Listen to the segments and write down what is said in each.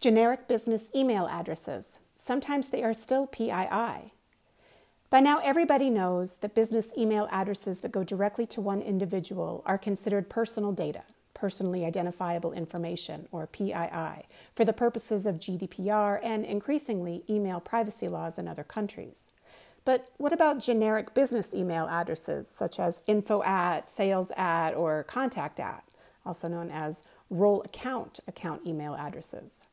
Generic business email addresses. Sometimes they are still PII. By now, everybody knows that business email addresses that go directly to one individual are considered personal data, personally identifiable information, or PII, for the purposes of GDPR and increasingly email privacy laws in other countries. But what about generic business email addresses such as info at, sales at, or contact at, also known as role account account email addresses?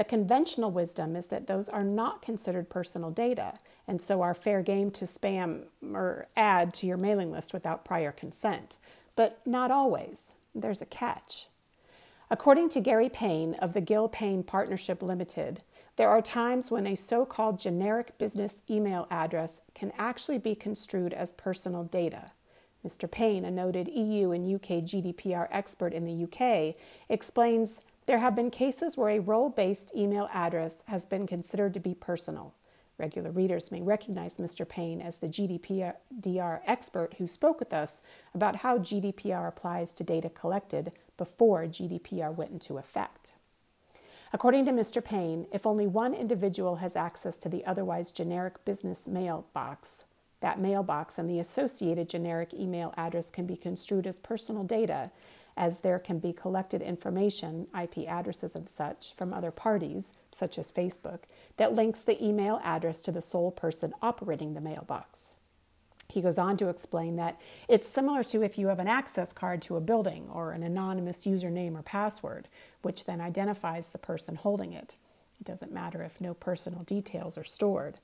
The conventional wisdom is that those are not considered personal data and so are fair game to spam or add to your mailing list without prior consent. But not always. There's a catch. According to Gary Payne of the Gill Payne Partnership Limited, there are times when a so called generic business email address can actually be construed as personal data. Mr. Payne, a noted EU and UK GDPR expert in the UK, explains there have been cases where a role based email address has been considered to be personal. Regular readers may recognize Mr. Payne as the GDPR expert who spoke with us about how GDPR applies to data collected before GDPR went into effect. According to Mr. Payne, if only one individual has access to the otherwise generic business mailbox, that mailbox and the associated generic email address can be construed as personal data as there can be collected information, IP addresses and such, from other parties, such as Facebook, that links the email address to the sole person operating the mailbox. He goes on to explain that it's similar to if you have an access card to a building or an anonymous username or password, which then identifies the person holding it. It doesn't matter if no personal details are stored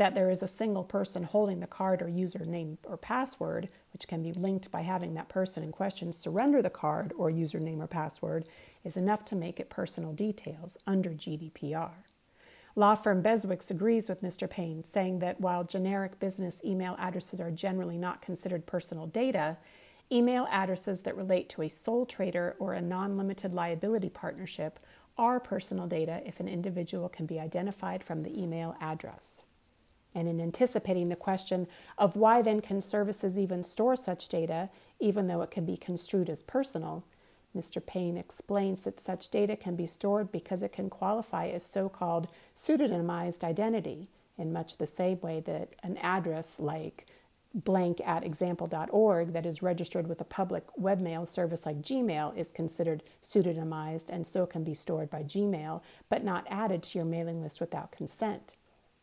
that there is a single person holding the card or username or password, which can be linked by having that person in question surrender the card or username or password, is enough to make it personal details under GDPR. Law firm Beswicks agrees with Mr. Payne, saying that while generic business email addresses are generally not considered personal data, email addresses that relate to a sole trader or a non limited liability partnership are personal data if an individual can be identified from the email address. And in anticipating the question of why then can services even store such data, even though it can be construed as personal, Mr. Payne explains that such data can be stored because it can qualify as so called pseudonymized identity, in much the same way that an address like blank at example.org that is registered with a public webmail service like Gmail is considered pseudonymized and so can be stored by Gmail, but not added to your mailing list without consent.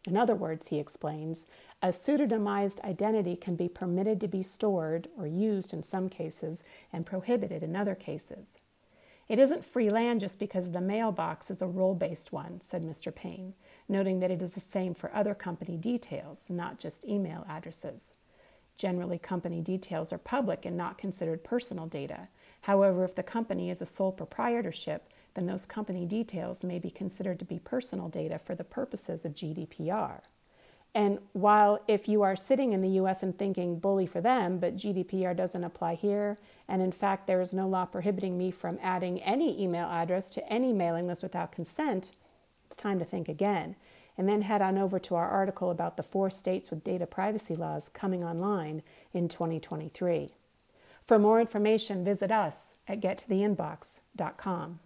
In other words, he explains, a pseudonymized identity can be permitted to be stored or used in some cases and prohibited in other cases. It isn't free land just because the mailbox is a role based one, said Mr. Payne, noting that it is the same for other company details, not just email addresses. Generally, company details are public and not considered personal data. However, if the company is a sole proprietorship, then those company details may be considered to be personal data for the purposes of GDPR. And while if you are sitting in the US and thinking bully for them, but GDPR doesn't apply here, and in fact there is no law prohibiting me from adding any email address to any mailing list without consent, it's time to think again. And then head on over to our article about the four states with data privacy laws coming online in 2023. For more information, visit us at gettotheinbox.com.